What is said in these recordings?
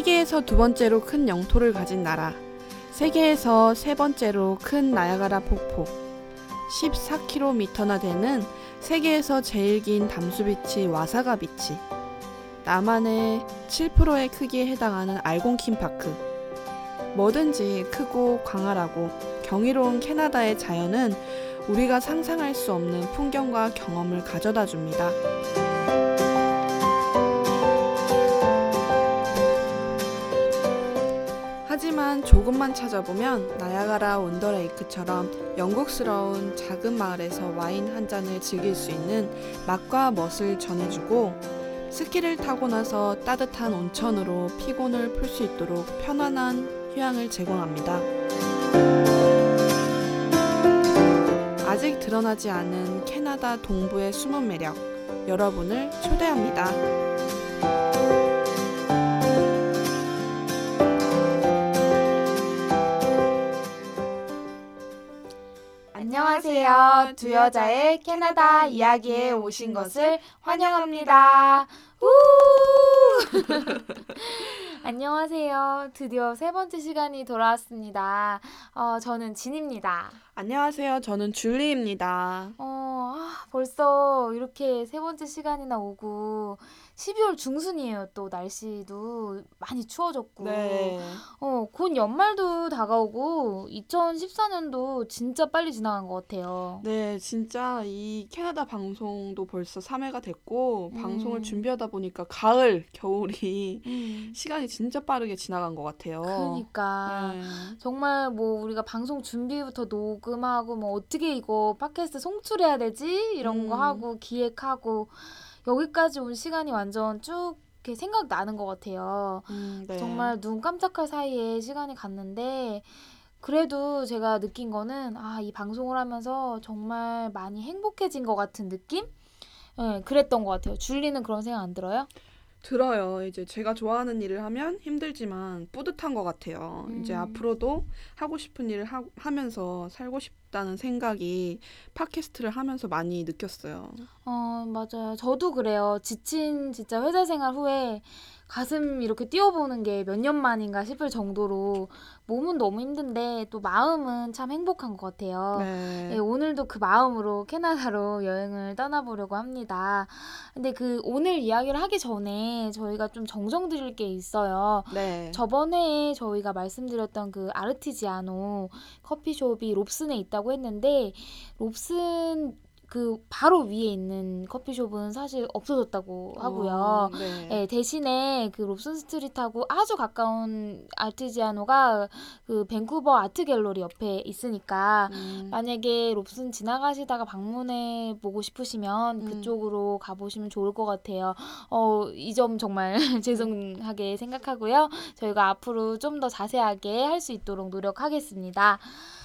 세계에서 두 번째로 큰 영토를 가진 나라. 세계에서 세 번째로 큰 나야가라 폭포. 14km나 되는 세계에서 제일 긴 담수비치 와사가 비치. 남한의 7%의 크기에 해당하는 알곤킨 파크. 뭐든지 크고 광활하고 경이로운 캐나다의 자연은 우리가 상상할 수 없는 풍경과 경험을 가져다 줍니다. 조금만 찾아보면 나야가라 원더레이크처럼 영국스러운 작은 마을에서 와인 한 잔을 즐길 수 있는 맛과 멋을 전해주고 스키를 타고 나서 따뜻한 온천으로 피곤을 풀 수 있도록 편안한 휴양을 제공합니다. 아직 드러나지 않은 캐나다 동부의 숨은 매력, 여러분을 초대합니다. 안녕하세요. 두 여자의 캐나다 이야기에 오신 것을 환영합니다. 우! 안녕하세요. 드디어 세 번째 시간이 돌아왔습니다. 어, 저는 진입니다. 안녕하세요. 저는 줄리입니다. 어, 아, 벌써 이렇게 세 번째 시간이나 오고 12월 중순이에요. 또 날씨도 많이 추워졌고. 네. 어, 곧 연말도 다가오고 2014년도 진짜 빨리 지나간 것 같아요. 네, 진짜 이 캐나다 방송도 벌써 3회가 됐고, 음. 방송을 준비하다 보니까 가을, 겨울이 음. 시간이 진짜 빠르게 지나간 것 같아요. 그러니까 네. 정말 뭐 우리가 방송 준비부터 녹음하고 뭐 어떻게 이거 팟캐스트 송출해야 되지 이런 거 음. 하고 기획하고 여기까지 온 시간이 완전 쭉 이렇게 생각나는 것 같아요. 음, 네. 정말 눈 깜짝할 사이에 시간이 갔는데 그래도 제가 느낀 거는 아, 이 방송을 하면서 정말 많이 행복해진 것 같은 느낌? 예, 그랬던 것 같아요. 줄리는 그런 생각 안 들어요? 들어요. 이제 제가 좋아하는 일을 하면 힘들지만 뿌듯한 것 같아요. 이제 음. 앞으로도 하고 싶은 일을 하, 하면서 살고 싶다는 생각이 팟캐스트를 하면서 많이 느꼈어요. 어, 맞아요. 저도 그래요. 지친 진짜 회사 생활 후에 가슴 이렇게 뛰어보는 게 몇 년 만인가 싶을 정도로 몸은 너무 힘든데 또 마음은 참 행복한 것 같아요. 네. 네, 오늘도 그 마음으로 캐나다로 여행을 떠나보려고 합니다. 근데 그 오늘 이야기를 하기 전에 저희가 좀 정정 드릴 게 있어요. 네. 저번에 저희가 말씀드렸던 그 아르티지아노 커피숍이 롭슨에 있다고 했는데 롭슨 그 바로 위에 있는 커피숍은 사실 없어졌다고 하고요. 어, 네. 네, 대신에 그 롭슨 스트리트하고 아주 가까운 아르티지아노가 그 밴쿠버 아트 갤러리 옆에 있으니까 음, 만약에 롭슨 지나가시다가 방문해 보고 싶으시면 음. 그쪽으로 가보시면 좋을 것 같아요. 어, 이 점 정말 죄송하게 생각하고요. 저희가 앞으로 좀 더 자세하게 할 수 있도록 노력하겠습니다.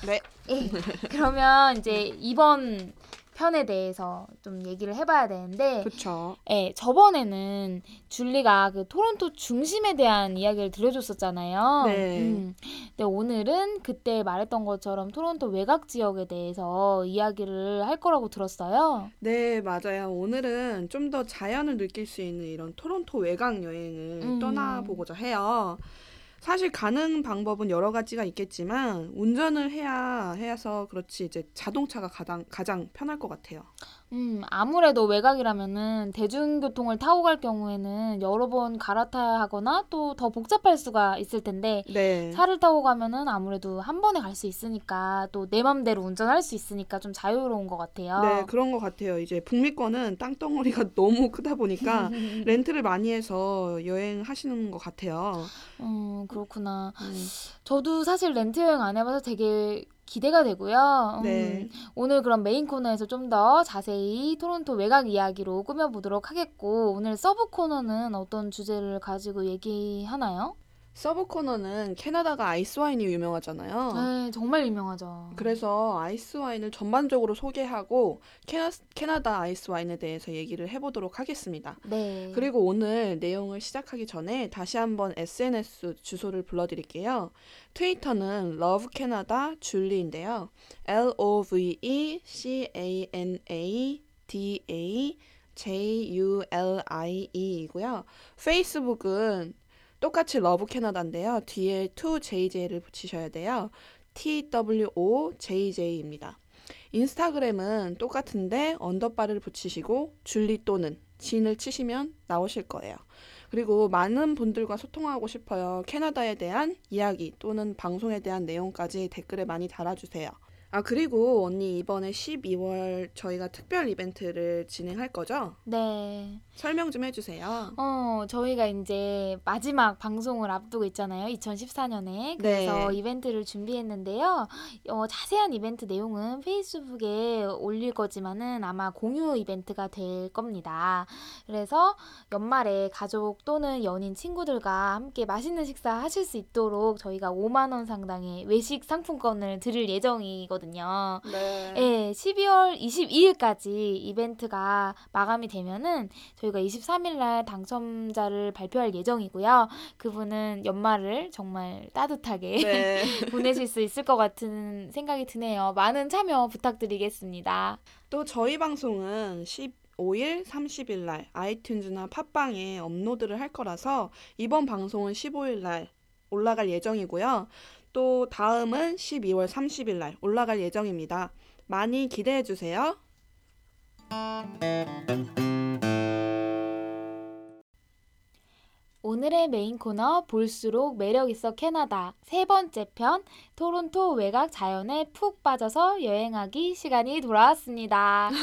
네. 예, 그러면 이제 이번 편에 대해서 좀 얘기를 해봐야 되는데, 그쵸. 예, 저번에는 줄리가 그 토론토 중심에 대한 이야기를 들려줬었잖아요. 네. 음. 근데 오늘은 그때 말했던 것처럼 토론토 외곽 지역에 대해서 이야기를 할 거라고 들었어요. 네, 맞아요. 오늘은 좀 더 자연을 느낄 수 있는 이런 토론토 외곽 여행을 음. 떠나보고자 해요. 사실 가는 방법은 여러 가지가 있겠지만 운전을 해야 해서 그렇지 이제 자동차가 가장 가장 편할 것 같아요. 음, 아무래도 외곽이라면은 대중교통을 타고 갈 경우에는 여러 번 갈아타야 하거나 또 더 복잡할 수가 있을 텐데 네. 차를 타고 가면은 아무래도 한 번에 갈 수 있으니까 또 내 맘대로 운전할 수 있으니까 좀 자유로운 것 같아요. 네, 그런 것 같아요. 이제 북미권은 땅덩어리가 너무 크다 보니까 렌트를 많이 해서 여행하시는 것 같아요. 음, 그렇구나. 음, 저도 사실 렌트 여행 안 해봐서 되게 기대가 되고요. 음, 네. 오늘 그럼 메인 코너에서 좀 더 자세히 토론토 외곽 이야기로 꾸며보도록 하겠고, 오늘 서브 코너는 어떤 주제를 가지고 얘기하나요? 서브 코너는 캐나다가 아이스 와인이 유명하잖아요. 네, 정말 유명하죠. 그래서 아이스 와인을 전반적으로 소개하고 캐나, 캐나다 아이스 와인에 대해서 얘기를 해보도록 하겠습니다. 네. 그리고 오늘 내용을 시작하기 전에 다시 한번 SNS 주소를 불러드릴게요. 트위터는 Love Canada 줄리인데요. L O V E C A N A D A J U L I E이고요. 페이스북은 똑같이 Love Canada인데요. 뒤에 2JJ를 붙이셔야 돼요. TWOJJ입니다. 인스타그램은 똑같은데 언더바를 붙이시고 줄리 또는 진을 치시면 나오실 거예요. 그리고 많은 분들과 소통하고 싶어요. 캐나다에 대한 이야기 또는 방송에 대한 내용까지 댓글에 많이 달아주세요. 아, 그리고 언니 이번에 12월 저희가 특별 이벤트를 진행할 거죠? 네. 설명 좀 해주세요. 어, 저희가 이제 마지막 방송을 앞두고 있잖아요. 2014년에. 그래서 네. 이벤트를 준비했는데요. 어, 자세한 이벤트 내용은 페이스북에 올릴 거지만은 아마 공유 이벤트가 될 겁니다. 그래서 연말에 가족 또는 연인 친구들과 함께 맛있는 식사 하실 수 있도록 저희가 5만 원 상당의 외식 상품권을 드릴 예정이거든요. 네. 네, 12월 22일까지 이벤트가 마감이 되면은 저희가 23일 날 당첨자를 발표할 예정이고요. 그분은 연말을 정말 따뜻하게 네. 보내실 수 있을 것 같은 생각이 드네요. 많은 참여 부탁드리겠습니다. 또 저희 방송은 15일, 30일 날 아이튠즈나 팟빵에 업로드를 할 거라서 이번 방송은 15일 날 올라갈 예정이고요. 또 다음은 12월 30일 날 올라갈 예정입니다. 많이 기대해 주세요. 오늘의 메인 코너 볼수록 매력 있어 캐나다 세 번째 편 토론토 외곽 자연에 푹 빠져서 여행하기 시간이 돌아왔습니다.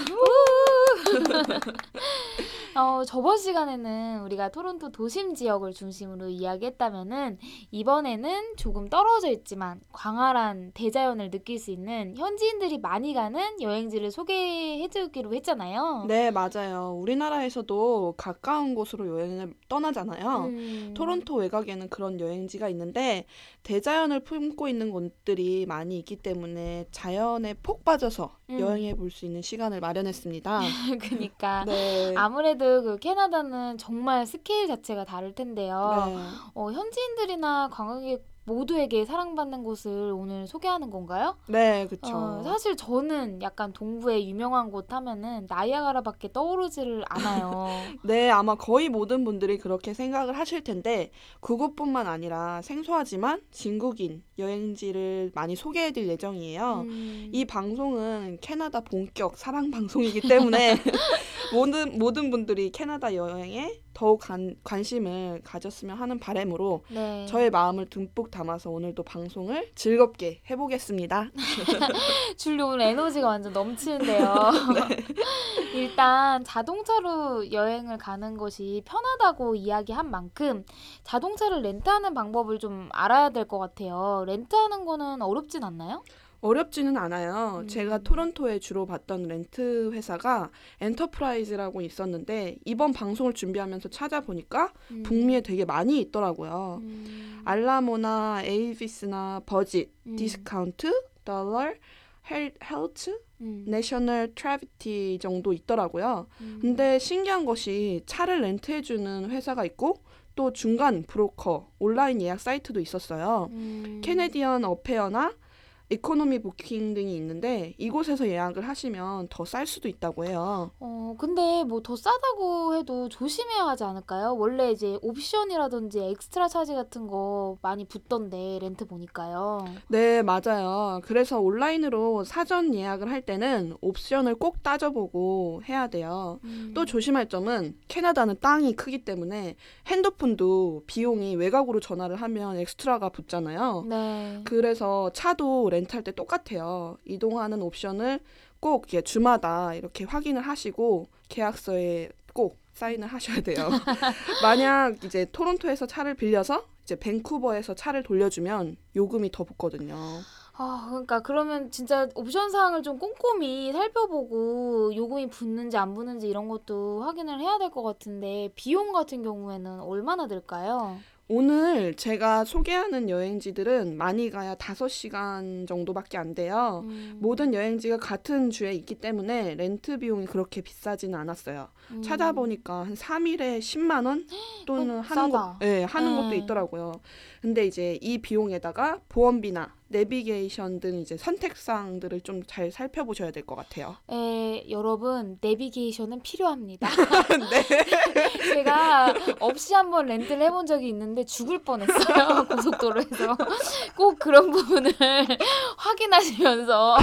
어, 저번 시간에는 우리가 토론토 도심 지역을 중심으로 이야기했다면은 이번에는 조금 떨어져 있지만 광활한 대자연을 느낄 수 있는 현지인들이 많이 가는 여행지를 소개해 주기로 했잖아요. 네, 맞아요. 우리나라에서도 가까운 곳으로 여행을 떠나잖아요. 음. 토론토 외곽에는 그런 여행지가 있는데 대자연을 품고 있는 곳들이 많이 있기 때문에 자연에 폭 빠져서 음. 여행해 볼 수 있는 시간을 마련했습니다. 그니까 네. 아무래도 그 캐나다는 정말 스케일 자체가 다를 텐데요. 네. 어, 현지인들이나 관광객 모두에게 사랑받는 곳을 오늘 소개하는 건가요? 네, 그쵸. 어, 사실 저는 약간 동부의 유명한 곳 하면은 나이아가라밖에 떠오르지를 않아요. 네, 아마 거의 모든 분들이 그렇게 생각을 하실 텐데 그곳뿐만 아니라 생소하지만 진국인 여행지를 많이 소개해드릴 예정이에요. 음, 이 방송은 캐나다 본격 사랑 방송이기 때문에 모든 모든 분들이 캐나다 여행에 더욱 관, 관심을 가졌으면 하는 바람으로 네. 저의 마음을 듬뿍 담아서 오늘도 방송을 즐겁게 해보겠습니다. 줄리 오늘 에너지가 완전 넘치는데요. 일단 자동차로 여행을 가는 것이 편하다고 이야기한 만큼 자동차를 렌트하는 방법을 좀 알아야 될 것 같아요. 렌트하는 거는 어렵진 않나요? 어렵지는 않아요. 음. 제가 토론토에 주로 봤던 렌트 회사가 Enterprise라고 있었는데 이번 방송을 준비하면서 찾아보니까 음. 북미에 되게 많이 있더라고요. 음. Alamo나 Avis나 Budget, 음. Discount, 달러, 헬, 헬트, 음. National 트래비티 정도 있더라고요. 음. 근데 신기한 것이 차를 렌트해주는 회사가 있고 또 중간 브로커, 온라인 예약 사이트도 있었어요. 음. Canadian Affair나 Economy Booking 등이 있는데 이곳에서 예약을 하시면 더 쌀 수도 있다고 해요. 어, 근데 뭐 더 싸다고 해도 조심해야 하지 않을까요? 원래 이제 옵션이라든지 엑스트라 차지 같은 거 많이 붙던데 렌트 보니까요. 네, 맞아요. 그래서 온라인으로 사전 예약을 할 때는 옵션을 꼭 따져보고 해야 돼요. 음. 또 조심할 점은 캐나다는 땅이 크기 때문에 핸드폰도 비용이 외곽으로 전화를 하면 엑스트라가 붙잖아요. 네. 그래서 차도 렌트 할 때 똑같아요. 이동하는 옵션을 꼭 주마다 이렇게 확인을 하시고 계약서에 꼭 사인을 하셔야 돼요. 만약 이제 토론토에서 차를 빌려서 이제 밴쿠버에서 차를 돌려주면 요금이 더 붙거든요. 아, 그러니까 그러면 진짜 옵션 사항을 좀 꼼꼼히 살펴보고 요금이 붙는지 안 붙는지 이런 것도 확인을 해야 될 것 같은데 비용 같은 경우에는 얼마나 들까요? 오늘 제가 소개하는 여행지들은 많이 가야 5시간 정도밖에 안 돼요. 음, 모든 여행지가 같은 주에 있기 때문에 렌트 비용이 그렇게 비싸지는 않았어요. 음. 찾아보니까 한 3일에 10만 원 또는 어, 하는. 것, 네, 하는 네. 것도 있더라고요. 근데 이제 이 비용에다가 보험비나 내비게이션 등 이제 선택사항들을 좀 잘 살펴보셔야 될 것 같아요. 에, 여러분 내비게이션은 필요합니다. 네. 제가 없이 한번 렌트를 해본 적이 있는데 죽을 뻔했어요 고속도로에서 꼭 그런 부분을 확인하시면서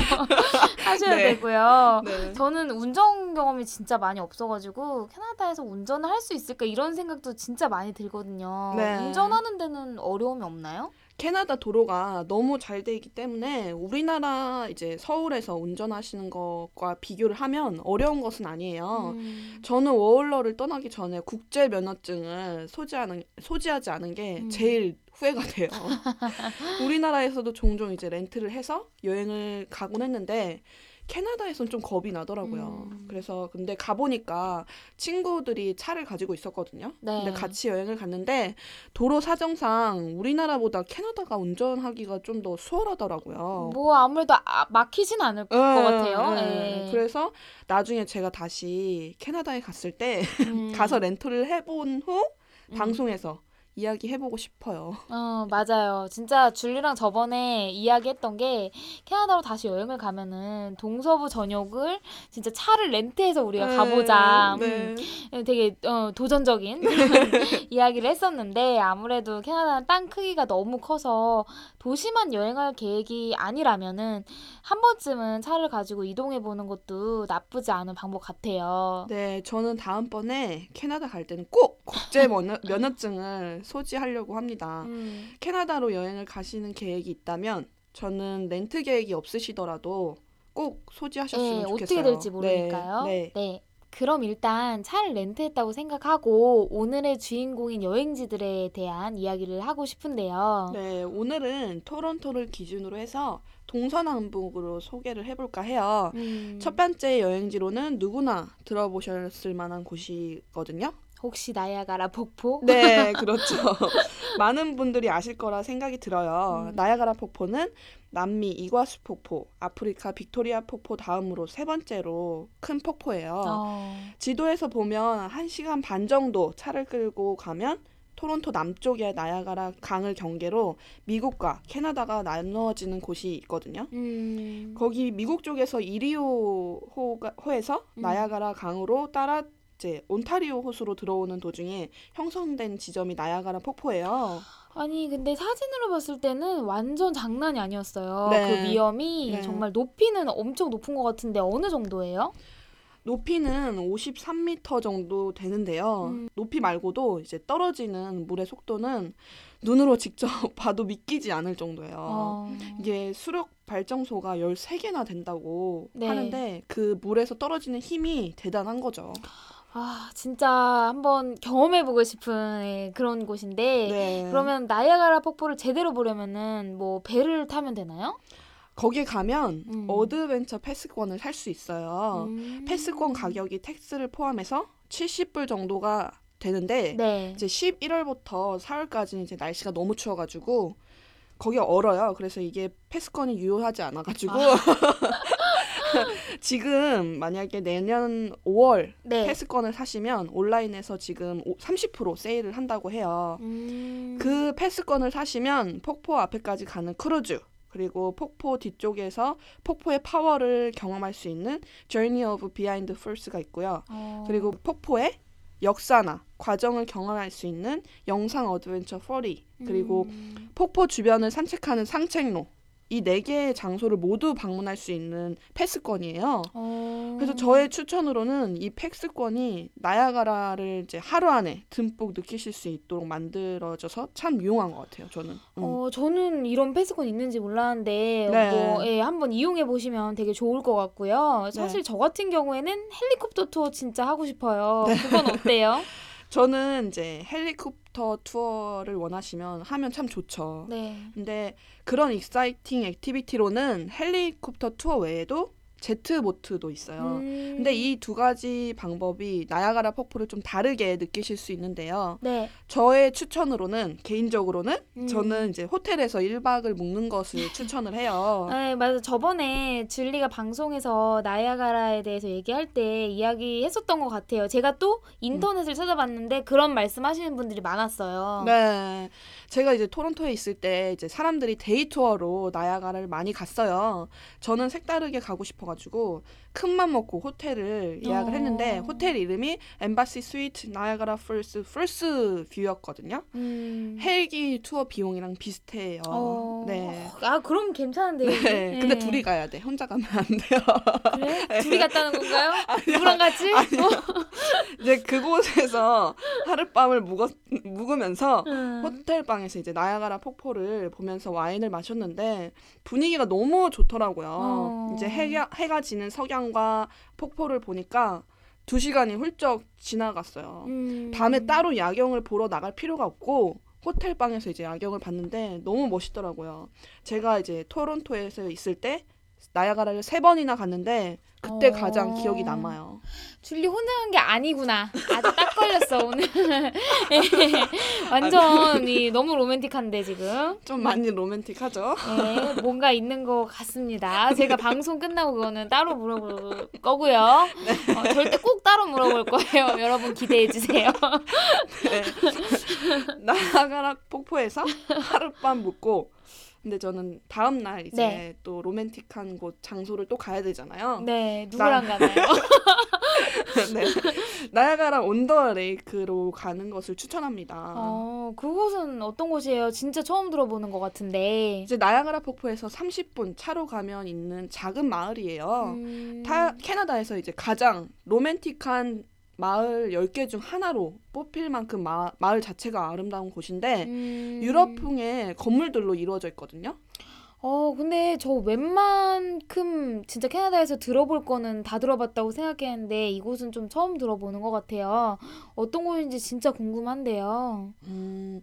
하셔야 네. 되고요. 네. 저는 운전 경험이 진짜 많이 없어가지고 캐나다에서 운전을 할 수 있을까 이런 생각도 진짜 많이 들거든요. 네. 운전하는 데는 어려움이 없나요? 캐나다 도로가 너무 잘 돼 있기 때문에 우리나라 이제 서울에서 운전하시는 것과 비교를 하면 어려운 것은 아니에요. 음. 저는 워홀러를 떠나기 전에 국제 면허증을 소지하는 소지하지 않은 게 음. 제일 후회가 돼요. 우리나라에서도 종종 이제 렌트를 해서 여행을 가곤 했는데 캐나다에선 좀 겁이 나더라고요. 음. 그래서 근데 가보니까 친구들이 차를 가지고 있었거든요. 네. 근데 같이 여행을 갔는데 도로 사정상 우리나라보다 캐나다가 운전하기가 좀 더 수월하더라고요. 뭐 아무래도 아, 막히진 않을 것 예, 같아요. 예. 예. 그래서 나중에 제가 다시 캐나다에 갔을 때 음. 가서 렌트를 해본 후 음. 방송에서 이야기해보고 싶어요. 어, 맞아요. 진짜 줄리랑 저번에 이야기했던 게 캐나다로 다시 여행을 가면은 동서부 전역을 진짜 차를 렌트해서 우리가 가보자. 네. 음, 되게 어, 도전적인 이야기를 했었는데 아무래도 캐나다는 땅 크기가 너무 커서 도시만 여행할 계획이 아니라면은 한 번쯤은 차를 가지고 이동해 보는 것도 나쁘지 않은 방법 같아요. 네, 저는 다음번에 캐나다 갈 때는 꼭 국제 면허, 면허증을 소지하려고 합니다. 음, 캐나다로 여행을 가시는 계획이 있다면 저는 렌트 계획이 없으시더라도 꼭 소지하셨으면 예, 좋겠어요. 어떻게 될지 모르니까요. 네. 네. 그럼 일단 차를 렌트했다고 생각하고 오늘의 주인공인 여행지들에 대한 이야기를 하고 싶은데요. 네, 오늘은 토론토를 기준으로 해서 동서남북으로 소개를 해볼까 해요. 음, 첫 번째 여행지로는 누구나 들어보셨을 만한 곳이거든요. 혹시 나야가라 폭포? 네, 그렇죠. 많은 분들이 아실 거라 생각이 들어요. 음. 나야가라 폭포는 남미 이과수 폭포, 아프리카 빅토리아 폭포 다음으로 세 번째로 큰 폭포예요. 어, 지도에서 보면 1시간 반 정도 차를 끌고 가면 토론토 남쪽의 나야가라 강을 경계로 미국과 캐나다가 나누어지는 곳이 있거든요. 음, 거기 미국 쪽에서 이리오 호가, 호에서 음. 나야가라 강으로 따라 이제 온타리오 호수로 들어오는 도중에 형성된 지점이 나야가라 폭포예요. 아니 근데 사진으로 봤을 때는 완전 장난이 아니었어요. 네. 그 위험이 네. 정말 높이는 엄청 높은 것 같은데 어느 정도예요? 높이는 53m 정도 되는데요. 음. 높이 말고도 이제 떨어지는 물의 속도는 눈으로 직접 봐도 믿기지 않을 정도예요. 어, 이게 수력 발전소가 13개나 된다고 네. 하는데 그 물에서 떨어지는 힘이 대단한 거죠. 아 진짜 한번 경험해보고 싶은 예, 그런 곳인데 네. 그러면 나이아가라 폭포를 제대로 보려면은 뭐 배를 타면 되나요? 거기 가면 음. adventure 패스권을 살 수 있어요. 음. 패스권 가격이 tax를 포함해서 70불 정도가 되는데 네. 이제 11월부터 4월까지는 이제 날씨가 너무 추워가지고 거기 얼어요. 그래서 이게 패스권이 유효하지 않아가지고 지금 만약에 내년 5월 네. 패스권을 사시면 온라인에서 지금 오- 30% 세일을 한다고 해요. 음. 그 패스권을 사시면 폭포 앞에까지 가는 크루즈 그리고 폭포 뒤쪽에서 폭포의 파워를 경험할 수 있는 Journey of Behind Falls가 있고요. 어. 그리고 폭포의 역사나 과정을 경험할 수 있는 영상 adventure 4D 그리고 음. 폭포 주변을 산책하는 산책로 이 네 개의 장소를 모두 방문할 수 있는 패스권이에요. 어. 그래서 저의 추천으로는 이 패스권이 나야가라를 이제 하루 안에 듬뿍 느끼실 수 있도록 만들어져서 참 유용한 것 같아요. 저는. 음. 어, 저는 이런 패스권 있는지 몰랐는데 네. 뭐 예, 한번 이용해 보시면 되게 좋을 것 같고요. 사실 네. 저 같은 경우에는 헬리콥터 투어 진짜 하고 싶어요. 네. 그건 어때요? 저는 이제 헬리콥터 투어를 원하시면 하면 참 좋죠. 네. 근데 그런 exciting activity로는 헬리콥터 투어 외에도 제트 보트도 있어요. 음. 근데 이 두 가지 방법이 나야가라 폭포를 좀 다르게 느끼실 수 있는데요. 네. 저의 추천으로는 개인적으로는 음. 저는 이제 호텔에서 1박을 묵는 것을 추천을 해요. 네, 맞아. 저번에 줄리가 방송에서 나야가라에 대해서 얘기할 때 이야기했었던 것 같아요. 제가 또 인터넷을 찾아봤는데 그런 말씀하시는 분들이 많았어요. 네. 제가 이제 토론토에 있을 때 이제 사람들이 day tour로 나야가라를 많이 갔어요. 저는 색다르게 가고 싶어가지고 큰맘 먹고 호텔을 예약을 어. 했는데 호텔 이름이 Embassy Suites Niagara Falls Fallsview였거든요. 음. 헬기 투어 비용이랑 비슷해요. 어. 네. 아, 그럼 괜찮은데요. 네. 근데 네. 둘이 가야 돼. 혼자 가면 안 돼요. 그래? 둘이 갔다는 건가요? 누구랑 같이? 이제 그곳에서 하룻밤을 묵었, 묵으면서 음. 호텔 방에서 이제 나야가라 폭포를 보면서 와인을 마셨는데 분위기가 너무 좋더라고요. 어. 이제 해가, 해가 지는 석양 과 폭포를 보니까 두 시간이 훌쩍 지나갔어요. 음. 밤에 따로 야경을 보러 나갈 필요가 없고 호텔 방에서 이제 야경을 봤는데 너무 멋있더라고요. 제가 이제 토론토에서 있을 때 나야가라를 세 번이나 갔는데 그때 어. 가장 기억이 남아요. 줄리 혼자 간 게 아니구나. 아주 딱 걸렸어 오늘. 완전 이 너무 로맨틱한데 지금. 좀 많이 로맨틱하죠? 네, 뭔가 있는 것 같습니다. 제가 방송 끝나고 그거는 따로 물어볼 거고요. 어, 절대 꼭 따로 물어볼 거예요. 여러분 기대해 주세요. 네. 나야가라 폭포에서 하룻밤 묵고 근데 저는 다음 날 이제 네. 또 로맨틱한 곳 장소를 또 가야 되잖아요. 네, 누구랑 가나요? 네. 나야가라 온더 레이크로 가는 것을 추천합니다. 어, 그곳은 어떤 곳이에요? 진짜 처음 들어보는 것 같은데. 이제 나야가라 폭포에서 30분 차로 가면 있는 작은 마을이에요. 음, 타, 캐나다에서 이제 가장 로맨틱한 마을 10개 중 하나로 뽑힐 만큼 마, 마을 자체가 아름다운 곳인데 음, 유럽풍의 건물들로 이루어져 있거든요. 어, 근데 저 웬만큼 진짜 캐나다에서 들어볼 거는 다 들어봤다고 생각했는데 이곳은 좀 처음 들어보는 것 같아요. 어떤 곳인지 진짜 궁금한데요. 음,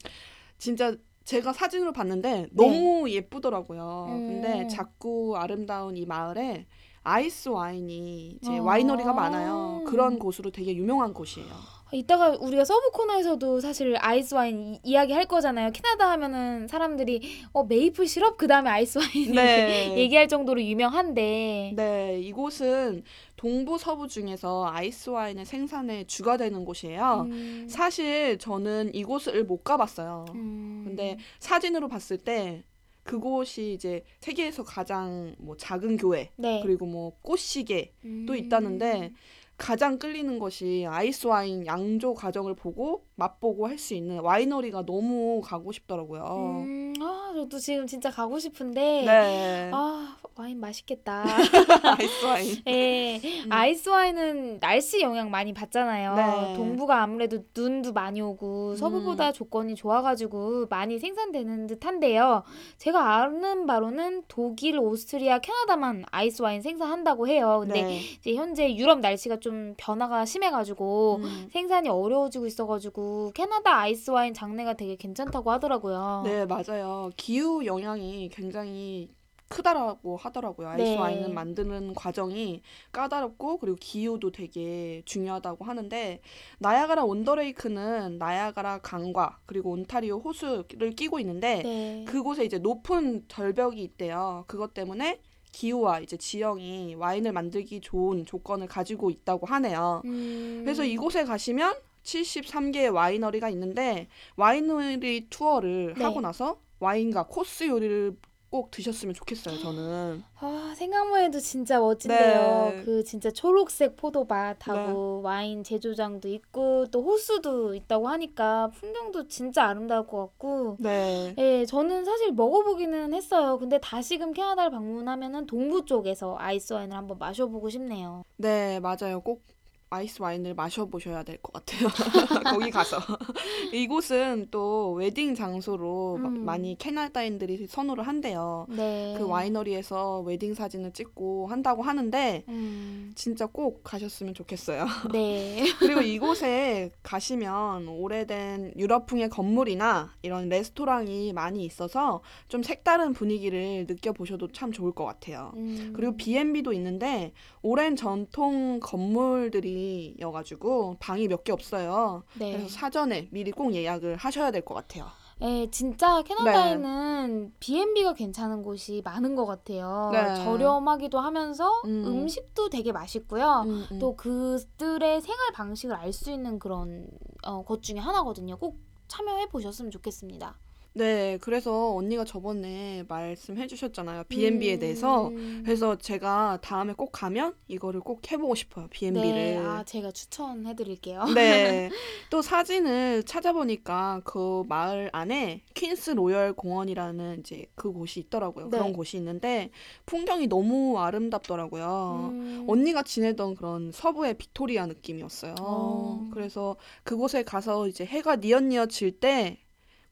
진짜 제가 사진으로 봤는데 너무 예쁘더라고요. 네. 음. 근데 작고 아름다운 이 마을에 아이스 와인이 이제 아. 와이너리가 많아요. 그런 곳으로 되게 유명한 곳이에요. 이따가 우리가 서브 코너에서도 사실 아이스 와인 이, 이야기 할 거잖아요. 캐나다 하면은 사람들이 어 메이플 시럽 그 다음에 아이스 와인 네. 얘기할 정도로 유명한데. 네, 이곳은 동부 서부 중에서 아이스 와인의 생산에 주가 되는 곳이에요. 음, 사실 저는 이곳을 못 가봤어요. 음, 근데 사진으로 봤을 때 그곳이 이제 세계에서 가장 뭐 작은 교회 네. 그리고 뭐 꽃시계 또 음. 있다는데 가장 끌리는 것이 아이스 와인 양조 과정을 보고 맛보고 할 수 있는 와이너리가 너무 가고 싶더라고요. 음, 아, 저도 지금 진짜 가고 싶은데. 네. 아, 와인 맛있겠다. 아이스 와인. 예, 음. 아이스 와인은 날씨 영향 많이 받잖아요. 네. 동부가 아무래도 눈도 많이 오고 음. 서부보다 조건이 좋아가지고 많이 생산되는 듯한데요. 제가 아는 바로는 독일, 오스트리아, 캐나다만 아이스 와인 생산한다고 해요. 근데 네. 이제 현재 유럽 날씨가 좀 변화가 심해가지고 음. 생산이 어려워지고 있어가지고 캐나다 아이스 와인 장르가 되게 괜찮다고 하더라고요. 네, 맞아요. 기후 영향이 굉장히 크다라고 하더라고요. 아이스 네. 와인을 만드는 과정이 까다롭고 그리고 기후도 되게 중요하다고 하는데 나야가라 온더레이크는 나야가라 강과 그리고 온타리오 호수를 끼고 있는데 네. 그곳에 이제 높은 절벽이 있대요. 그것 때문에 기후와 이제 지형이 와인을 만들기 좋은 조건을 가지고 있다고 하네요. 음, 그래서 이곳에 가시면 73개의 와이너리가 있는데 와이너리 투어를 네. 하고 나서 와인과 코스 요리를 꼭 드셨으면 좋겠어요. 저는. 아, 생각만 해도 진짜 멋진데요. 네. 그 진짜 초록색 포도밭하고 와인 제조장도 있고 또 호수도 있다고 하니까 풍경도 진짜 아름다울 것 같고 네. 예, 저는 사실 먹어보기는 했어요. 근데 다시금 캐나다를 방문하면은 동부 쪽에서 아이스 와인을 한번 마셔보고 싶네요. 네, 맞아요. 꼭 아이스 와인을 마셔보셔야 될 것 같아요. 거기 가서. 이곳은 또 웨딩 장소로 마- 음. 많이 캐나다인들이 선호를 한대요. 네. 그 와이너리에서 웨딩 사진을 찍고 한다고 하는데 음. 진짜 꼭 가셨으면 좋겠어요. 네. 그리고 이곳에 가시면 오래된 유럽풍의 건물이나 이런 레스토랑이 많이 있어서 좀 색다른 분위기를 느껴보셔도 참 좋을 것 같아요. 음. 그리고 B&B도 있는데 오랜 전통 건물들이 여가지고 방이 몇 개 없어요. 네. 그래서 사전에 미리 꼭 예약을 하셔야 될 것 같아요. 네, 진짜 캐나다에는 B&B가 괜찮은 곳이 많은 것 같아요. 네. 저렴하기도 하면서 음. 음. 식도 되게 맛있고요. 음, 음. 또 그들의 생활 방식을 알 수 있는 그런 어, 것 중에 하나거든요. 꼭 참여해 보셨으면 좋겠습니다. 네, 그래서 언니가 저번에 말씀해 주셨잖아요. B&B에 음. 대해서. 그래서 제가 다음에 꼭 가면 이거를 꼭 해보고 싶어요. B&B를. 네, 아 제가 추천해 드릴게요. 네. 또 사진을 찾아보니까 그 마을 안에 퀸스 로열 공원이라는 이제 그 곳이 있더라고요. 네. 그런 곳이 있는데 풍경이 너무 아름답더라고요. 음. 언니가 지내던 그런 서부의 빅토리아 느낌이었어요. 어. 그래서 그곳에 가서 이제 해가 뉘엿뉘엿 질때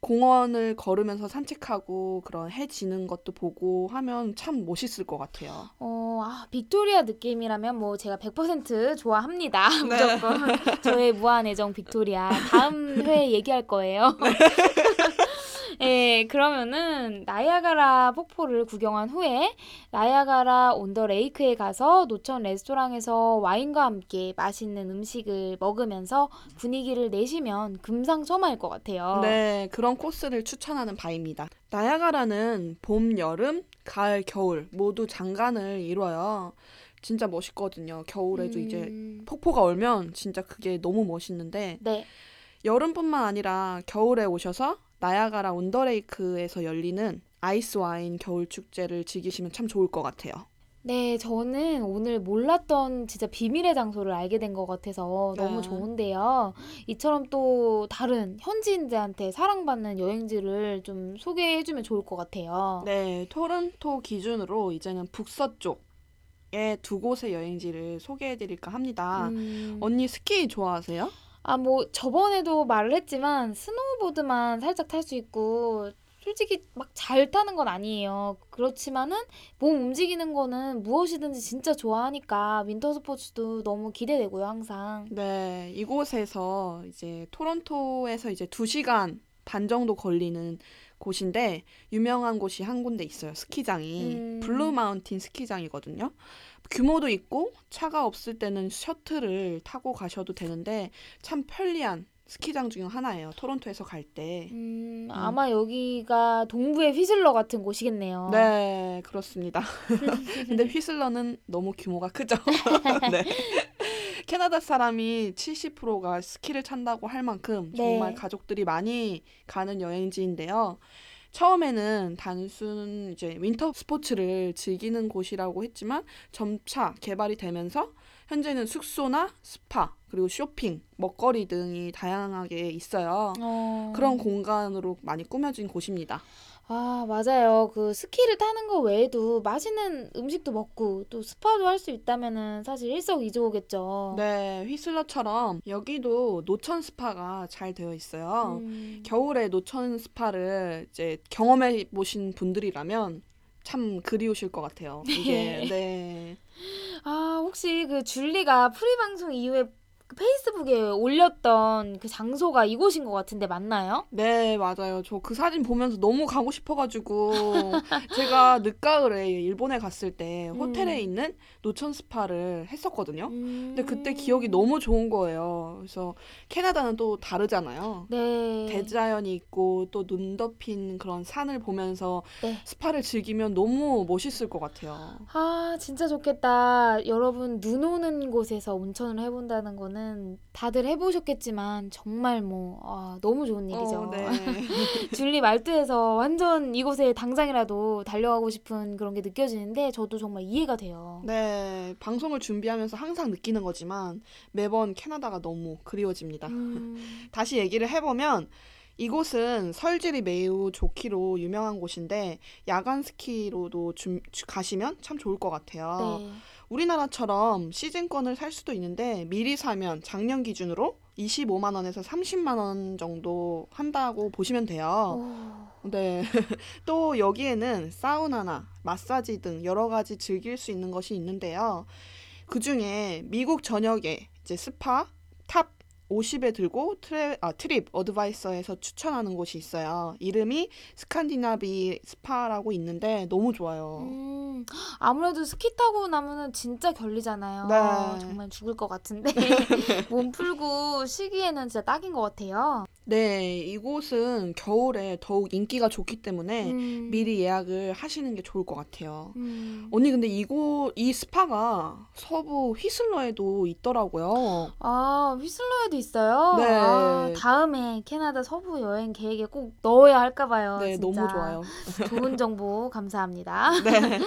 공원을 걸으면서 산책하고 그런 해 지는 것도 보고 하면 참 멋있을 것 같아요. 어, 아, 빅토리아 느낌이라면 뭐 제가 100% 좋아합니다. 네. 무조건. 저의 무한 애정 빅토리아. 다음 회에 얘기할 거예요. 예, 그러면은 나야가라 폭포를 구경한 후에 Niagara on the Lake에 가서 노천 레스토랑에서 와인과 함께 맛있는 음식을 먹으면서 분위기를 내시면 금상첨화일 것 같아요. 네, 그런 코스를 추천하는 바입니다. 나야가라는 봄, 여름, 가을, 겨울 모두 장관을 이뤄요. 진짜 멋있거든요. 겨울에도 이제 음, 폭포가 얼면 진짜 그게 너무 멋있는데 네. 여름뿐만 아니라 겨울에 오셔서 나야가라 온더레이크에서 열리는 아이스 와인 겨울 축제를 즐기시면 참 좋을 것 같아요. 네, 저는 오늘 몰랐던 진짜 비밀의 장소를 알게 된 것 같아서 너무 네. 좋은데요. 이처럼 또 다른 현지인들한테 사랑받는 여행지를 좀 소개해주면 좋을 것 같아요. 네, 토론토 기준으로 이제는 북서쪽에 두 곳의 여행지를 소개해드릴까 합니다. 음, 언니 스키 좋아하세요? 아, 뭐, 저번에도 말을 했지만, 스노우보드만 살짝 탈 수 있고, 솔직히 막 잘 타는 건 아니에요. 그렇지만은, 몸 움직이는 거는 무엇이든지 진짜 좋아하니까, 윈터 스포츠도 너무 기대되고요, 항상. 네, 이곳에서 이제 토론토에서 이제 2시간 반 정도 걸리는 곳인데 유명한 곳이 한 군데 있어요. 스키장이. 음. 블루 마운틴 스키장이거든요. 규모도 있고 차가 없을 때는 셔틀을 타고 가셔도 되는데 참 편리한 스키장 중 하나예요. 토론토에서 갈 때. 음, 아마 여기가 동부의 휘슬러 같은 곳이겠네요. 네, 그렇습니다. 근데 휘슬러는 너무 규모가 크죠. 네. 캐나다 사람이 70%가 스키를 탄다고 할 만큼 네. 정말 가족들이 많이 가는 여행지인데요. 처음에는 단순 이제 윈터 스포츠를 즐기는 곳이라고 했지만 점차 개발이 되면서 현재는 숙소나 스파 그리고 쇼핑, 먹거리 등이 다양하게 있어요. 어. 그런 공간으로 많이 꾸며진 곳입니다. 아, 맞아요. 그 스키를 타는 거 외에도 맛있는 음식도 먹고 또 스파도 할 수 있다면은 사실 일석이조겠죠. 네, 휘슬러처럼 여기도 노천 스파가 잘 되어 있어요. 음. 겨울에 노천 스파를 이제 경험해 보신 분들이라면 참 그리우실 것 같아요. 이게 네. 아, 혹시 그 줄리가 프리 방송 이후에 그 페이스북에 올렸던 그 장소가 이곳인 것 같은데 맞나요? 네, 맞아요. 저 그 사진 보면서 너무 가고 싶어가지고 제가 늦가을에 일본에 갔을 때 호텔에 음. 있는 노천 스파를 했었거든요. 음. 근데 그때 기억이 너무 좋은 거예요. 그래서 캐나다는 또 다르잖아요. 네. 대자연이 있고 또 눈 덮인 그런 산을 보면서 네. 스파를 즐기면 너무 멋있을 것 같아요. 아, 진짜 좋겠다. 여러분, 눈 오는 곳에서 온천을 해본다는 거는 다들 해보셨겠지만, 정말 뭐, 아, 너무 좋은 일이죠. 어, 네. 줄리 말투에서 완전 이곳에 당장이라도 달려가고 싶은 그런 게 느껴지는데, 저도 정말 이해가 돼요. 네, 방송을 준비하면서 항상 느끼는 거지만 매번 캐나다가 너무 그리워집니다. 음, 다시 얘기를 해보면 이곳은 설질이 매우 좋기로 유명한 곳인데 야간 스키로도 준- 주- 가시면 참 좋을 것 같아요. 네. 우리나라처럼 시즌권을 살 수도 있는데 미리 사면 작년 기준으로 25만 원에서 30만 원 정도 한다고 보시면 돼요. 오, 네. 또 여기에는 사우나나 마사지 등 여러 가지 즐길 수 있는 것이 있는데요. 그 중에 미국 전역에 이제 스파 top 50에 들고 트레, 아, TripAdvisor에서 추천하는 곳이 있어요. 이름이 스칸디나비 스파라고 있는데 너무 좋아요. 음, 아무래도 스키 타고 나면은 진짜 결리잖아요. 네. 정말 죽을 것 같은데 몸 풀고 쉬기에는 진짜 딱인 것 같아요. 네, 이곳은 겨울에 더욱 인기가 좋기 때문에 음, 미리 예약을 하시는 게 좋을 것 같아요. 음. 언니 근데 이곳 이 스파가 서부 휘슬러에도 있더라고요. 아, 휘슬러에도 있어요? 네. 아, 다음에 캐나다 서부 여행 계획에 꼭 넣어야 할까 봐요. 네, 진짜. 너무 좋아요. 좋은 정보 감사합니다. 네.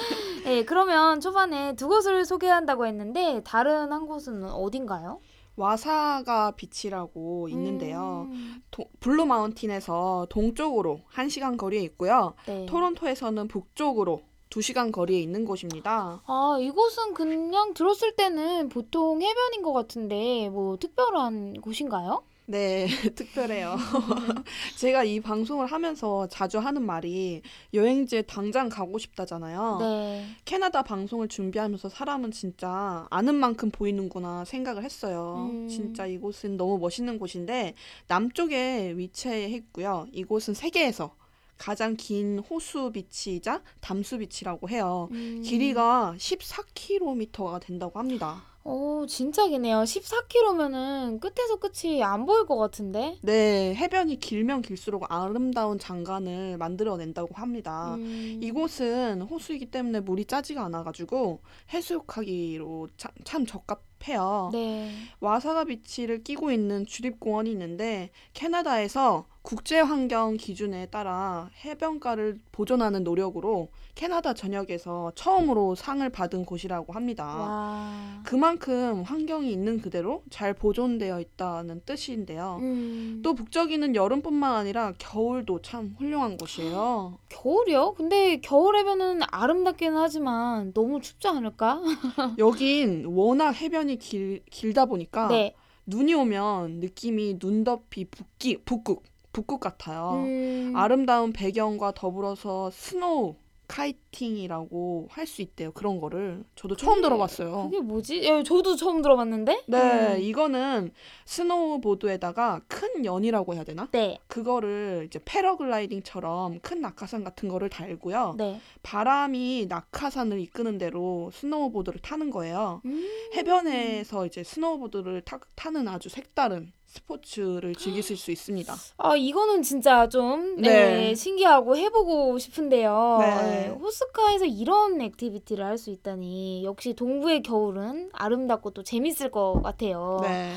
네, 그러면 초반에 두 곳을 소개한다고 했는데 다른 한 곳은 어딘가요? 와사가 비치라고 있는데요. 음, 도- 블루 마운틴에서 동쪽으로 1시간 거리에 있고요. 네. 토론토에서는 북쪽으로 2시간 거리에 있는 곳입니다. 아, 이곳은 그냥 들었을 때는 보통 해변인 것 같은데 뭐 특별한 곳인가요? 네, 특별해요. 제가 이 방송을 하면서 자주 하는 말이 여행지에 당장 가고 싶다잖아요. 네. 캐나다 방송을 준비하면서 사람은 진짜 아는 만큼 보이는구나 생각을 했어요. 음. 진짜 이곳은 너무 멋있는 곳인데 남쪽에 위치해 있고요. 이곳은 세계에서 가장 긴 호수 비치이자 담수 비치라고 해요. 음. 길이가 14km가 된다고 합니다. 오, 진짜 기네요. 14km면은 끝에서 끝이 안 보일 것 같은데. 네, 해변이 길면 길수록 아름다운 장관을 만들어낸다고 합니다. 음. 이곳은 호수이기 때문에 물이 짜지가 않아가지고 해수욕하기로 참, 참 적합해요. 네. 와사가 비치를 끼고 있는 주립공원이 있는데 캐나다에서 국제 환경 기준에 따라 해변가를 보존하는 노력으로 캐나다 전역에서 처음으로 상을 받은 곳이라고 합니다. 와. 그만큼 환경이 있는 그대로 잘 보존되어 있다는 뜻인데요. 음. 또 북적이는 여름뿐만 아니라 겨울도 참 훌륭한 곳이에요. 겨울이요? 근데 겨울 해변은 아름답기는 하지만 너무 춥지 않을까? 여긴 워낙 해변이 길, 길다 보니까 네. 눈이 오면 느낌이 눈 덮이 북기, 북극, 북극 같아요. 음. 아름다운 배경과 더불어서 snow kiting이라고 할 수 있대요. 그런 거를 저도 처음 그게- 들어봤어요. 그게 뭐지? 예, 저도 처음 들어봤는데? 네, 음. 이거는 스노우보드에다가 큰 연이라고 해야 되나? 네. 그거를 이제 패러글라이딩처럼 큰 낙하산 같은 거를 달고요. 네. 바람이 낙하산을 이끄는 대로 스노우보드를 타는 거예요. 음. 해변에서 이제 스노우보드를 타, 타는 아주 색다른 스포츠를 즐기실 수 있습니다. 아, 이거는 진짜 좀 네, 네. 신기하고 해보고 싶은데요. 네. 네, 호숫가에서 이런 activity를 할 수 있다니 역시 동부의 겨울은 아름답고 또 재밌을 것 같아요. 네.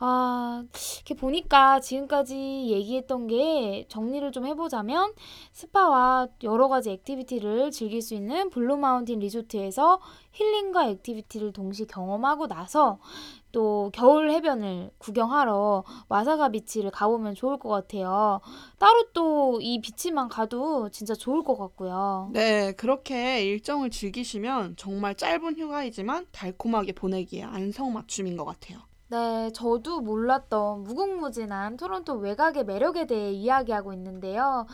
아, 이렇게 보니까 지금까지 얘기했던 게 정리를 좀 해보자면 스파와 여러 가지 activity를 즐길 수 있는 블루 마운틴 리조트에서 힐링과 activity를 동시에 경험하고 나서 또 겨울 해변을 구경하러 와사가 비치를 가보면 좋을 것 같아요. 따로 또 이 비치만 가도 진짜 좋을 것 같고요. 네, 그렇게 일정을 즐기시면 정말 짧은 휴가이지만 달콤하게 보내기에 안성맞춤인 것 같아요. 네, 저도 몰랐던 무궁무진한 토론토 외곽의 매력에 대해 이야기하고 있는데요.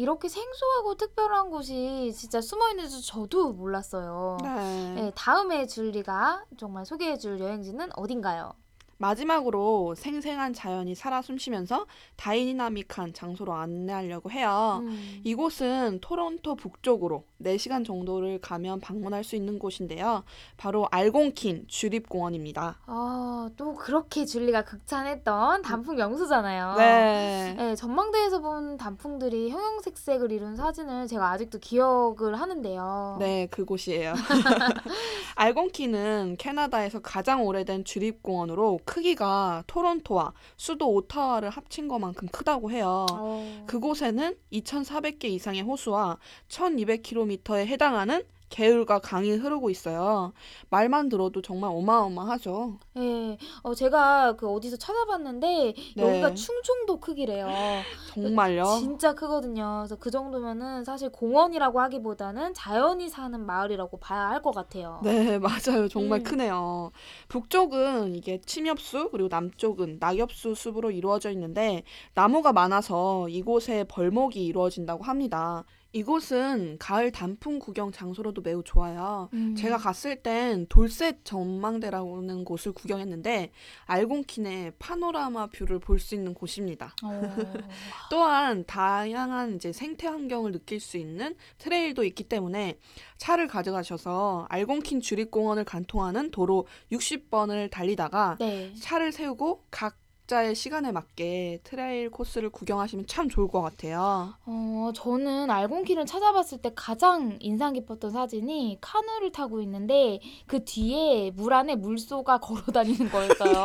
이렇게 생소하고 특별한 곳이 진짜 숨어 있는 줄 저도 몰랐어요. 네. 네, 다음에 줄리가 정말 소개해 줄 여행지는 어딘가요? 마지막으로 생생한 자연이 살아 숨쉬면서 다이나믹한 장소로 안내하려고 해요. 음, 이곳은 토론토 북쪽으로 4시간 정도를 가면 방문할 수 있는 곳인데요. 바로 알곤킨 주립공원입니다. 아, 또 그렇게 줄리가 극찬했던 단풍 명소잖아요. 네. 네, 전망대에서 본 단풍들이 형형색색을 이룬 사진을 제가 아직도 기억을 하는데요. 네, 그곳이에요. 알곤키는 캐나다에서 가장 오래된 주립공원으로 크기가 토론토와 수도 오타와를 합친 것만큼 크다고 해요. 어, 그곳에는 2,400개 이상의 호수와 1,200km에 해당하는 계율과 강이 흐르고 있어요. 말만 들어도 정말 어마어마하죠. 예. 어 제가 그 어디서 찾아봤는데 네. 여기가 충청도 크기래요. 정말요? 진짜 크거든요. 그래서 그 정도면은 사실 공원이라고 하기보다는 자연이 사는 마을이라고 봐야 할 것 같아요. 네, 맞아요. 정말 음. 크네요. 북쪽은 이게 침엽수, 그리고 남쪽은 낙엽수 숲으로 이루어져 있는데 나무가 많아서 이곳에 벌목이 이루어진다고 합니다. 이곳은 가을 단풍 구경 장소로도 매우 좋아요. 음. 제가 갔을 땐 돌셋 전망대라는 곳을 구경했는데 알곤킨의 파노라마 view를 볼 수 있는 곳입니다. 어. 또한 다양한 이제 생태 환경을 느낄 수 있는 trail도 있기 때문에 차를 가져가셔서 알곤킨 주립공원을 관통하는 도로 60번을 달리다가 네. 차를 세우고 각 자의 시간에 맞게 trail 코스를 구경하시면 참 좋을 것 같아요. 어, 저는 알곤키를 찾아봤을 때 가장 인상 깊었던 사진이 카누를 타고 있는데 그 뒤에 물 안에 물소가 걸어 다니는 거였어요.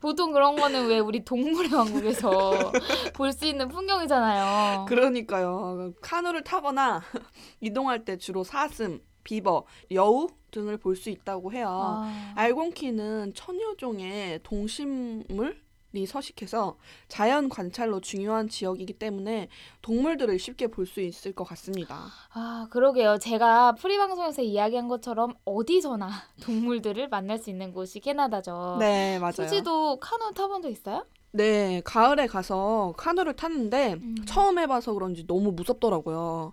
보통 그런 거는 왜 우리 동물의 왕국에서 볼 수 있는 풍경이잖아요. 그러니까요. 카누를 타거나 이동할 때 주로 사슴, 비버, 여우 등을 볼 수 있다고 해요. 아, 알곤키는 천여 종의 동식물이 서식해서 자연 관찰로 중요한 지역이기 때문에 동물들을 쉽게 볼 수 있을 것 같습니다. 아, 그러게요. 제가 프리 방송에서 이야기한 것처럼 어디서나 동물들을 만날 수 있는 곳이 캐나다죠. 네, 맞아요. 수지도 카누 타본 적 있어요? 네, 가을에 가서 카누를 탔는데 음. 처음 해봐서 그런지 너무 무섭더라고요.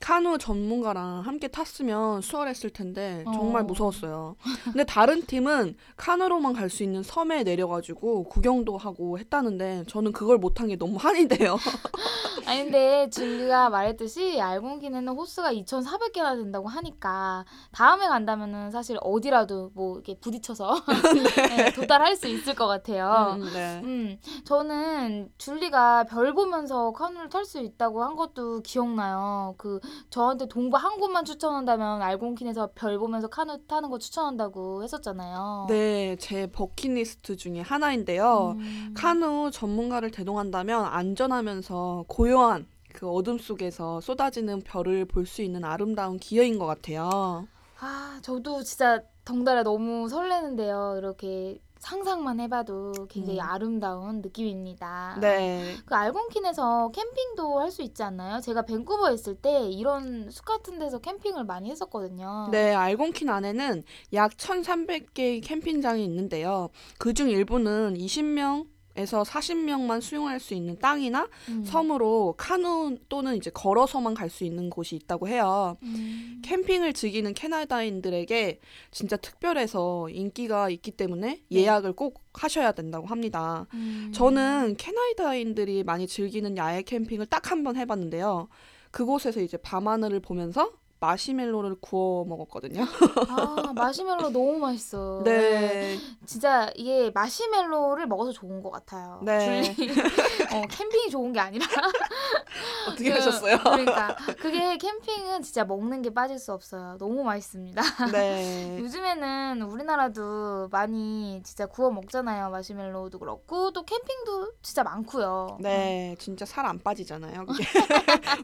카누 전문가랑 함께 탔으면 수월했을 텐데 정말 어. 무서웠어요. 근데 다른 팀은 카누로만 갈 수 있는 섬에 내려가지고 구경도 하고 했다는데 저는 그걸 못한 게 너무 한이 돼요. 아니 근데 준기가 말했듯이 알곤기는 호수가 2,400개나 된다고 하니까 다음에 간다면은 사실 어디라도 뭐 이렇게 부딪혀서 네, 도달할 수 있을 것 같아요. 음, 네. 음, 저는 줄리가 별 보면서 카누를 탈 수 있다고 한 것도 기억나요. 그 저한테 동부 한 곳만 추천한다면 알곤킨에서 별 보면서 카누 타는 거 추천한다고 했었잖아요. 네, 제 버킷리스트 중에 하나인데요. 음. 카누 전문가를 대동한다면 안전하면서 고요한 그 어둠 속에서 쏟아지는 별을 볼 수 있는 아름다운 기회인 것 같아요. 아, 저도 진짜 덩달아 너무 설레는데요. 이렇게 상상만 해봐도 굉장히 음. 아름다운 느낌입니다. 네. 그 알곤킨에서 캠핑도 할 수 있지 않나요? 제가 밴쿠버에 있을 때 이런 숲 같은 데서 캠핑을 많이 했었거든요. 네, 알곤킨 안에는 약 1,300개의 캠핑장이 있는데요. 그중 일부는 20명 에서 40명만 수용할 수 있는 땅이나 음. 섬으로 카누 또는 이제 걸어서만 갈 수 있는 곳이 있다고 해요. 음. 캠핑을 즐기는 캐나다인들에게 진짜 특별해서 인기가 있기 때문에 네. 예약을 꼭 하셔야 된다고 합니다. 음. 저는 캐나다인들이 많이 즐기는 야외 캠핑을 딱 한 번 해봤는데요. 그곳에서 이제 밤하늘을 보면서 마시멜로를 구워 먹었거든요. 아, 마시멜로 너무 맛있어. 네. 진짜 이게 마시멜로를 먹어서 좋은 것 같아요. 네. 줄리. 어, 캠핑이 좋은 게 아니라. 어떻게 그, 하셨어요? 그러니까 그게 캠핑은 진짜 먹는 게 빠질 수 없어요. 너무 맛있습니다. 네. 요즘에는 우리나라도 많이 진짜 구워 먹잖아요. 마시멜로도 그렇고 또 캠핑도 진짜 많고요. 네, 진짜 살 안 빠지잖아요. 그게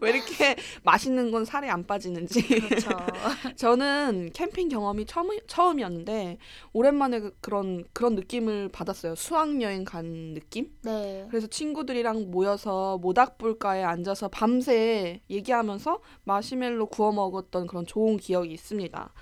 왜 이렇게 맛있는 건 살이 안 빠지는지. 그렇죠. 저는 캠핑 경험이 처음, 처음이었는데 오랜만에 그- 그런 그런 느낌을 받았어요. 수학 여행 간 느낌? 네. 그래서 친구들이랑 모여서 모닥불가에 앉아서 밤새 얘기하면서 마시멜로 구워 먹었던 그런 좋은 기억이 있습니다.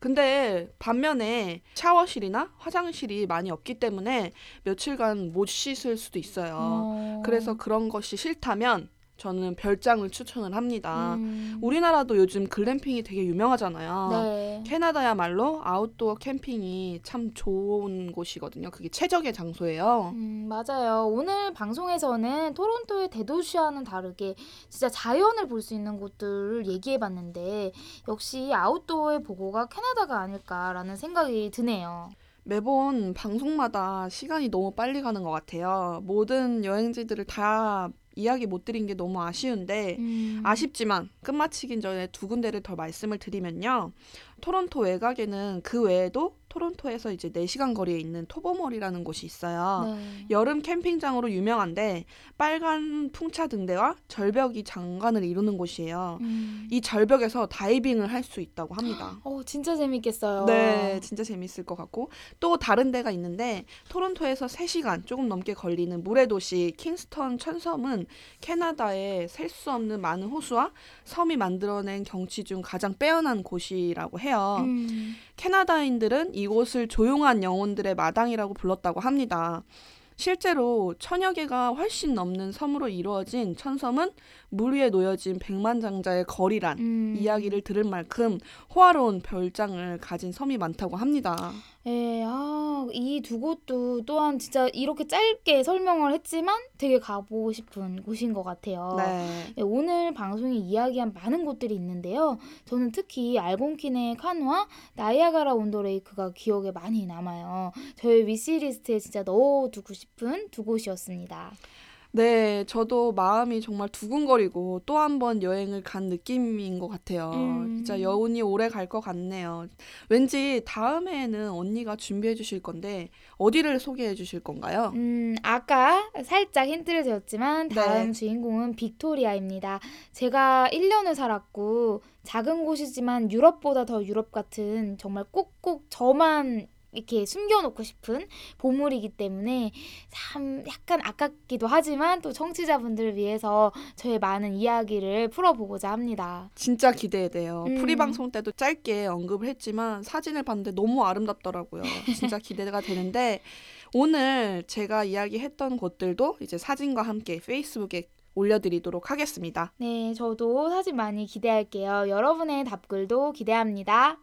근데 반면에 샤워실이나 화장실이 많이 없기 때문에 며칠간 못 씻을 수도 있어요. 어. 그래서 그런 것이 싫다면 저는 별장을 추천을 합니다. 음. 우리나라도 요즘 글램핑이 되게 유명하잖아요. 네. 캐나다야말로 아웃도어 캠핑이 참 좋은 곳이거든요. 그게 최적의 장소예요. 음, 맞아요. 오늘 방송에서는 토론토의 대도시와는 다르게 진짜 자연을 볼 수 있는 곳들을 얘기해 봤는데 역시 아웃도어의 보고가 캐나다가 아닐까라는 생각이 드네요. 매번 방송마다 시간이 너무 빨리 가는 것 같아요. 모든 여행지들을 다 이야기 못 드린 게 너무 아쉬운데 음. 아쉽지만 끝마치긴 전에 두 군데를 더 말씀을 드리면요. 토론토 외곽에는 그 외에도 토론토에서 이제 4시간 거리에 있는 토보몰이라는 곳이 있어요. 네. 여름 캠핑장으로 유명한데 빨간 풍차 등대와 절벽이 장관을 이루는 곳이에요. 음. 이 절벽에서 다이빙을 할 수 있다고 합니다. 어, 진짜 재밌겠어요. 네, 진짜 재밌을 것 같고 또 다른 데가 있는데 토론토에서 3시간 조금 넘게 걸리는 물의 도시 킹스턴 천섬은 캐나다의 셀 수 없는 많은 호수와 섬이 만들어낸 경치 중 가장 빼어난 곳이라고 해요. 음. 캐나다인들은 이곳을 조용한 영혼들의 마당이라고 불렀다고 합니다. 실제로 천여 개가 훨씬 넘는 섬으로 이루어진 천섬은 물 위에 놓여진 백만장자의 거리란 음. 이야기를 들을 만큼 호화로운 별장을 가진 섬이 많다고 합니다. 예, 아, 이 두 곳도 또한 진짜 이렇게 짧게 설명을 했지만 되게 가보고 싶은 곳인 것 같아요. 네. 네, 오늘 방송에 이야기한 많은 곳들이 있는데요. 저는 특히 알곤킨의 카누와 나이아가라 온더레이크가 기억에 많이 남아요. 저의 위시리스트에 진짜 넣어두고 싶은 두 곳이었습니다. 네, 저도 마음이 정말 두근거리고 또 한 번 여행을 간 느낌인 것 같아요. 음. 진짜 여운이 오래 갈 것 같네요. 왠지 다음에는 언니가 준비해 주실 건데 어디를 소개해 주실 건가요? 음, 아까 살짝 힌트를 드렸지만 다음 네. 주인공은 빅토리아입니다. 제가 1년을 살았고 작은 곳이지만 유럽보다 더 유럽 같은 정말 꼭꼭 저만 이렇게 숨겨놓고 싶은 보물이기 때문에 참 약간 아깝기도 하지만 또 청취자분들을 위해서 저의 많은 이야기를 풀어보고자 합니다. 진짜 기대돼요. 음. pre 방송 때도 짧게 언급을 했지만 사진을 봤는데 너무 아름답더라고요. 진짜 기대가 되는데 오늘 제가 이야기했던 곳들도 이제 사진과 함께 페이스북에 올려드리도록 하겠습니다. 네, 저도 사진 많이 기대할게요. 여러분의 답글도 기대합니다.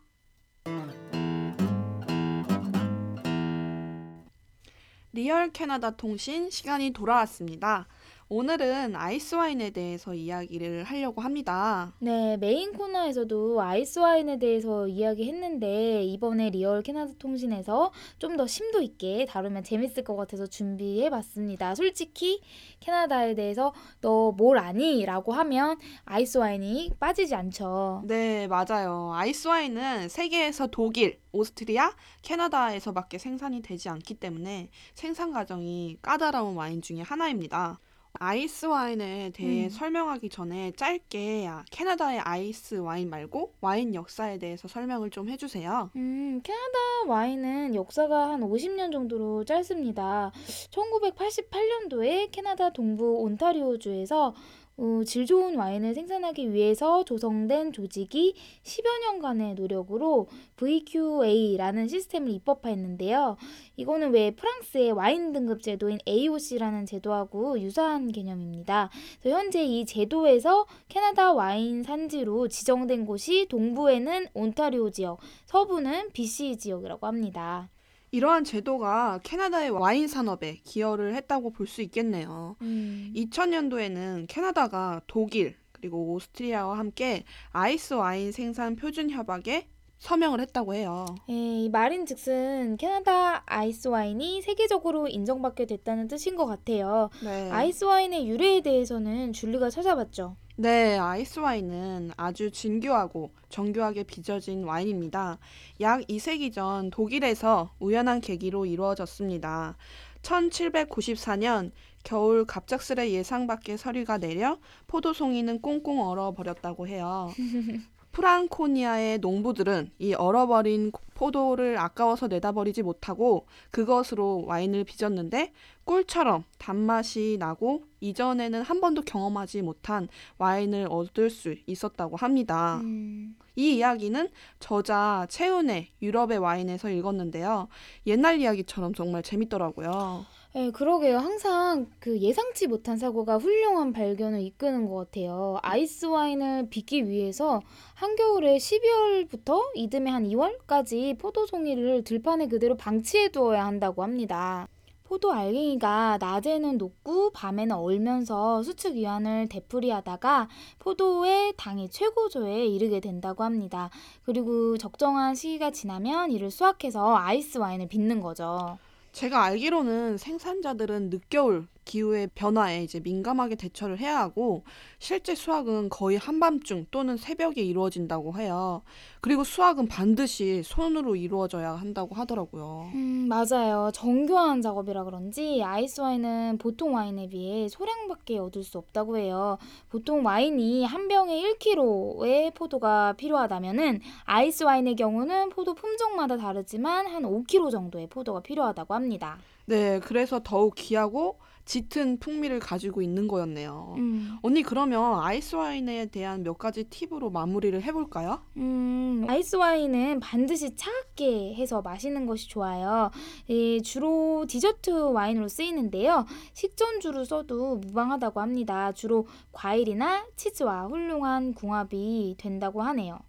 real 캐나다 통신 시간이 돌아왔습니다. 오늘은 아이스 와인에 대해서 이야기를 하려고 합니다. 네, 메인 코너에서도 아이스 와인에 대해서 이야기했는데 이번에 real 캐나다 통신에서 좀 더 심도 있게 다루면 재밌을 것 같아서 준비해 봤습니다. 솔직히 캐나다에 대해서 너 뭘 아니? 라고 하면 아이스 와인이 빠지지 않죠. 네, 맞아요. 아이스 와인은 세계에서 독일, 오스트리아, 캐나다에서밖에 생산이 되지 않기 때문에 생산 과정이 까다로운 와인 중에 하나입니다. 아이스 와인에 대해 음. 설명하기 전에 짧게 아, 캐나다의 아이스 와인 말고 와인 역사에 대해서 설명을 좀 해주세요. 음, 캐나다 와인은 역사가 한 50년 정도로 짧습니다. 1988년도에 캐나다 동부 온타리오주에서 어, 질 좋은 와인을 생산하기 위해서 조성된 조직이 10여 년간의 노력으로 VQA라는 시스템을 입법화했는데요. 이거는 왜 프랑스의 와인 등급 제도인 AOC라는 제도하고 유사한 개념입니다. 현재 이 제도에서 캐나다 와인 산지로 지정된 곳이 동부에는 온타리오 지역, 서부는 BC 지역이라고 합니다. 이러한 제도가 캐나다의 와인 산업에 기여를 했다고 볼 수 있겠네요. 음. 2000년도에는 캐나다가 독일 그리고 오스트리아와 함께 아이스 와인 생산 표준 협약에 서명을 했다고 해요. 예, 이 말인즉슨 캐나다 아이스 와인이 세계적으로 인정받게 됐다는 뜻인 것 같아요. 네. 아이스 와인의 유래에 대해서는 줄리가 찾아봤죠. 네, 아이스 와인은 아주 진귀하고 정교하게 빚어진 와인입니다. 약 2세기 전 독일에서 우연한 계기로 이루어졌습니다. 1794년 겨울 갑작스레 예상 밖의 서리가 내려 포도송이는 꽁꽁 얼어 버렸다고 해요. 프랑코니아의 농부들은 이 얼어버린 포도를 아까워서 내다버리지 못하고 그것으로 와인을 빚었는데 꿀처럼 단맛이 나고 이전에는 한 번도 경험하지 못한 와인을 얻을 수 있었다고 합니다. 음, 이 이야기는 저자 채운의 유럽의 와인에서 읽었는데요. 옛날 이야기처럼 정말 재밌더라고요. 예, 그러게요. 항상 그 예상치 못한 사고가 훌륭한 발견을 이끄는 것 같아요. 아이스 와인을 빚기 위해서 한겨울에 12월부터 이듬해 한 2월까지 포도송이를 들판에 그대로 방치해 두어야 한다고 합니다. 포도 알갱이가 낮에는 녹고 밤에는 얼면서 수축 이완을 되풀이하다가 포도의 당의 최고조에 이르게 된다고 합니다. 그리고 적정한 시기가 지나면 이를 수확해서 아이스 와인을 빚는 거죠. 제가 알기로는 생산자들은 늦겨울 기후의 변화에 이제 민감하게 대처를 해야 하고 실제 수확은 거의 한밤중 또는 새벽에 이루어진다고 해요. 그리고 수확은 반드시 손으로 이루어져야 한다고 하더라고요. 음, 맞아요. 정교한 작업이라 그런지 아이스 와인은 보통 와인에 비해 소량밖에 얻을 수 없다고 해요. 보통 와인이 한 병에 1kg의 포도가 필요하다면은 아이스 와인의 경우는 포도 품종마다 다르지만 한 5kg 정도의 포도가 필요하다고 합니다. 네, 그래서 더욱 귀하고 짙은 풍미를 가지고 있는 거였네요. 음. 언니 그러면 아이스 와인에 대한 몇 가지 팁으로 마무리를 해볼까요? 음, 아이스 와인은 반드시 차갑게 해서 마시는 것이 좋아요. 예, 주로 디저트 와인으로 쓰이는데요. 식전주로 써도 무방하다고 합니다. 주로 과일이나 치즈와 훌륭한 궁합이 된다고 하네요.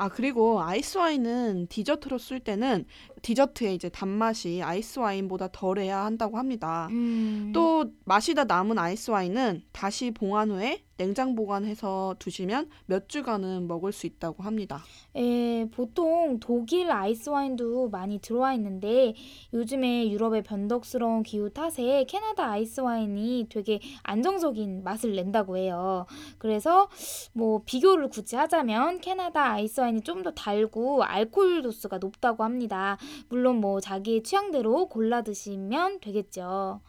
아, 그리고 아이스 와인은 디저트로 쓸 때는 디저트의 이제 단맛이 아이스 와인보다 덜해야 한다고 합니다. 음, 또 마시다 남은 아이스 와인은 다시 봉한 후에 냉장 보관해서 두시면 몇 주간은 먹을 수 있다고 합니다. 예, 보통 독일 아이스 와인도 많이 들어와 있는데 요즘에 유럽의 변덕스러운 기후 탓에 캐나다 아이스 와인이 되게 안정적인 맛을 낸다고 해요. 그래서 뭐 비교를 굳이 하자면 캐나다 아이스 와인이 좀 더 달고 알코올 도수가 높다고 합니다. 물론 뭐 자기의 취향대로 골라 드시면 되겠죠.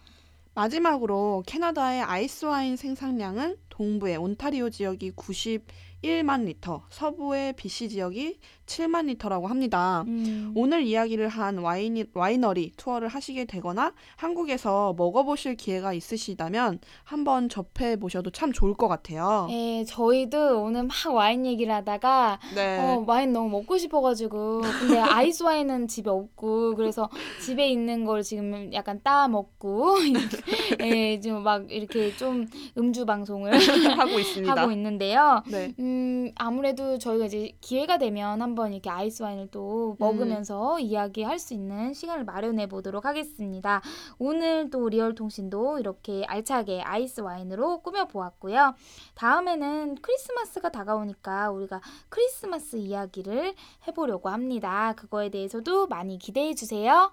마지막으로 캐나다의 아이스 와인 생산량은 동부의 온타리오 지역이 91만 리터, 서부의 BC 지역이 7만 리터라고 합니다. 음. 오늘 이야기를 한 와인, 와이너리 투어를 하시게 되거나 한국에서 먹어보실 기회가 있으시다면 한번 접해 보셔도 참 좋을 것 같아요. 예, 저희도 오늘 막 와인 얘기를 하다가 네. 어, 와인 너무 먹고 싶어가지고 근데 아이스 와인은 집에 없고 그래서 집에 있는 걸 지금 약간 따 먹고 예, 지금 막 이렇게 좀 음주 방송을 하고 있습니다. 하고 있는데요. 네. 음, 아무래도 저희가 이제 기회가 되면 한번 이렇게 아이스 와인을 또 먹으면서 이야기할 수 있는 시간을 마련해 보도록 하겠습니다. 오늘 또 real 통신도 이렇게 알차게 아이스 와인으로 꾸며 보았고요. 다음에는 크리스마스가 다가오니까 우리가 크리스마스 이야기를 해보려고 합니다. 그거에 대해서도 많이 기대해 주세요.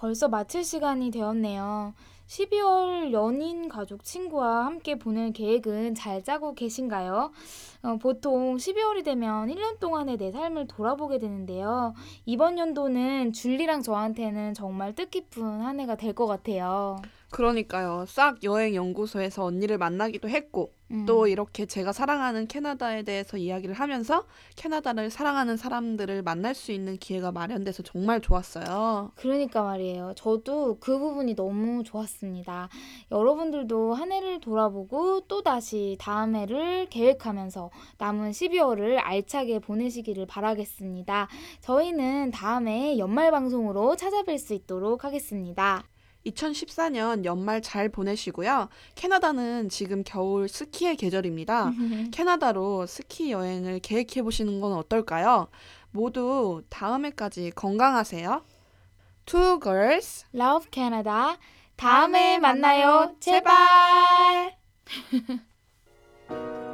벌써 마칠 시간이 되었네요. 12월 연인, 가족, 친구와 함께 보낼 계획은 잘 짜고 계신가요? 어, 보통 12월이 되면 1년 동안의 내 삶을 돌아보게 되는데요. 이번 연도는 줄리랑 저한테는 정말 뜻깊은 한 해가 될 것 같아요. 그러니까요. 싹 여행 연구소에서 언니를 만나기도 했고 음. 또 이렇게 제가 사랑하는 캐나다에 대해서 이야기를 하면서 캐나다를 사랑하는 사람들을 만날 수 있는 기회가 마련돼서 정말 좋았어요. 그러니까 말이에요. 저도 그 부분이 너무 좋았습니다. 여러분들도 한 해를 돌아보고 또 다시 다음 해를 계획하면서 남은 12월을 알차게 보내시기를 바라겠습니다. 저희는 다음에 연말 방송으로 찾아뵐 수 있도록 하겠습니다. 2014년 연말 잘 보내시고요. 캐나다는 지금 겨울 스키의 계절입니다. 캐나다로 스키 여행을 계획해 보시는 건 어떨까요? 모두 다음 해까지 건강하세요. Two girls. Love Canada. 다음에 만나요. 제발.